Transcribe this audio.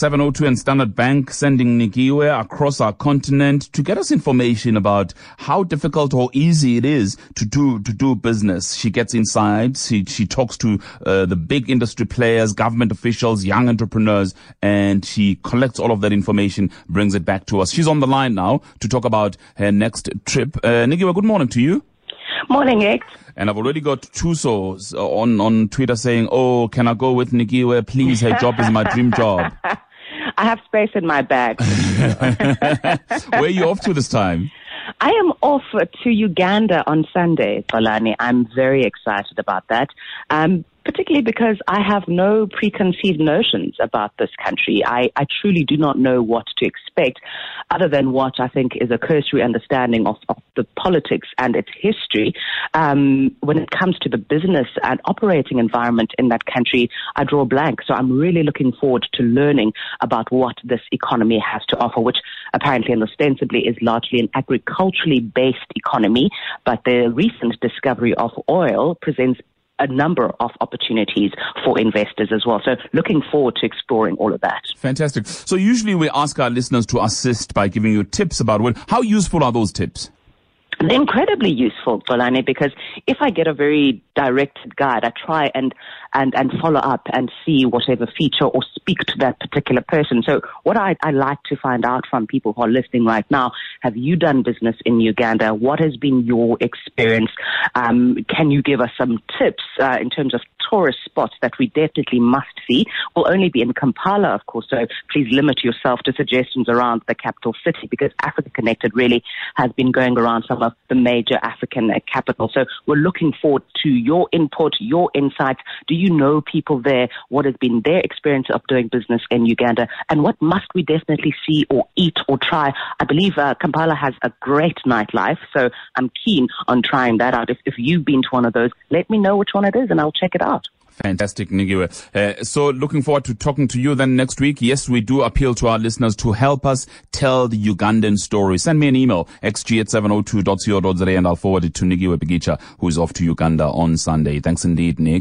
702 and Standard Bank sending Nikiwe across our continent to get us information about how difficult or easy it is to do to do business. She gets inside. She she talks to uh, the big industry players, government officials, young entrepreneurs, and she collects all of that information, brings it back to us. She's on the line now to talk about her next trip. Uh, Nikiwe, good morning to you. Morning, X. And I've already got two souls on on Twitter saying, "Oh, can I go with Nikiwe? Please, her job is my dream job." I have space in my bag. Where are you off to this time? I am off to Uganda on Sunday, Xolani. I'm very excited about that. Um, particularly because I have no preconceived notions about this country. I, I truly do not know what to expect other than what I think is a cursory understanding of, of the politics and its history. Um, when it comes to the business and operating environment in that country, I draw blank. So I'm really looking forward to learning about what this economy has to offer, which apparently and ostensibly is largely an agriculturally based economy. But the recent discovery of oil presents a number of opportunities for investors as well. So looking forward to exploring all of that. Fantastic. So usually we ask our listeners to assist by giving you tips about what, how useful are those tips? Incredibly useful, Xolani, because if I get a very directed guide, I try and, and, and follow up and see whatever feature or speak to that particular person. So what I, I like to find out from people who are listening right now, have you done business in Uganda? What has been your experience? Um, can you give us some tips uh, in terms of tourist spots that we definitely must see? We'll only be in Kampala, of course, so please limit yourself to suggestions around the capital city because Africa Connected really has been going around some of the major African capital. So we're looking forward to your input, your insights. Do you know people there? What has been their experience of doing business in Uganda? And what must we definitely see or eat or try? I believe uh, Kampala has a great nightlife, so I'm keen on trying that out. If, if you've been to one of those, let me know which one it is and I'll check it out. Fantastic, Nikiwe. Uh, so looking forward to talking to you then next week. Yes, we do appeal to our listeners to help us tell the Ugandan story. Send me an email, xg at 702.co.za and I'll forward it to Nikiwe Bikitsha, who's off to Uganda on Sunday. Thanks indeed, Nick.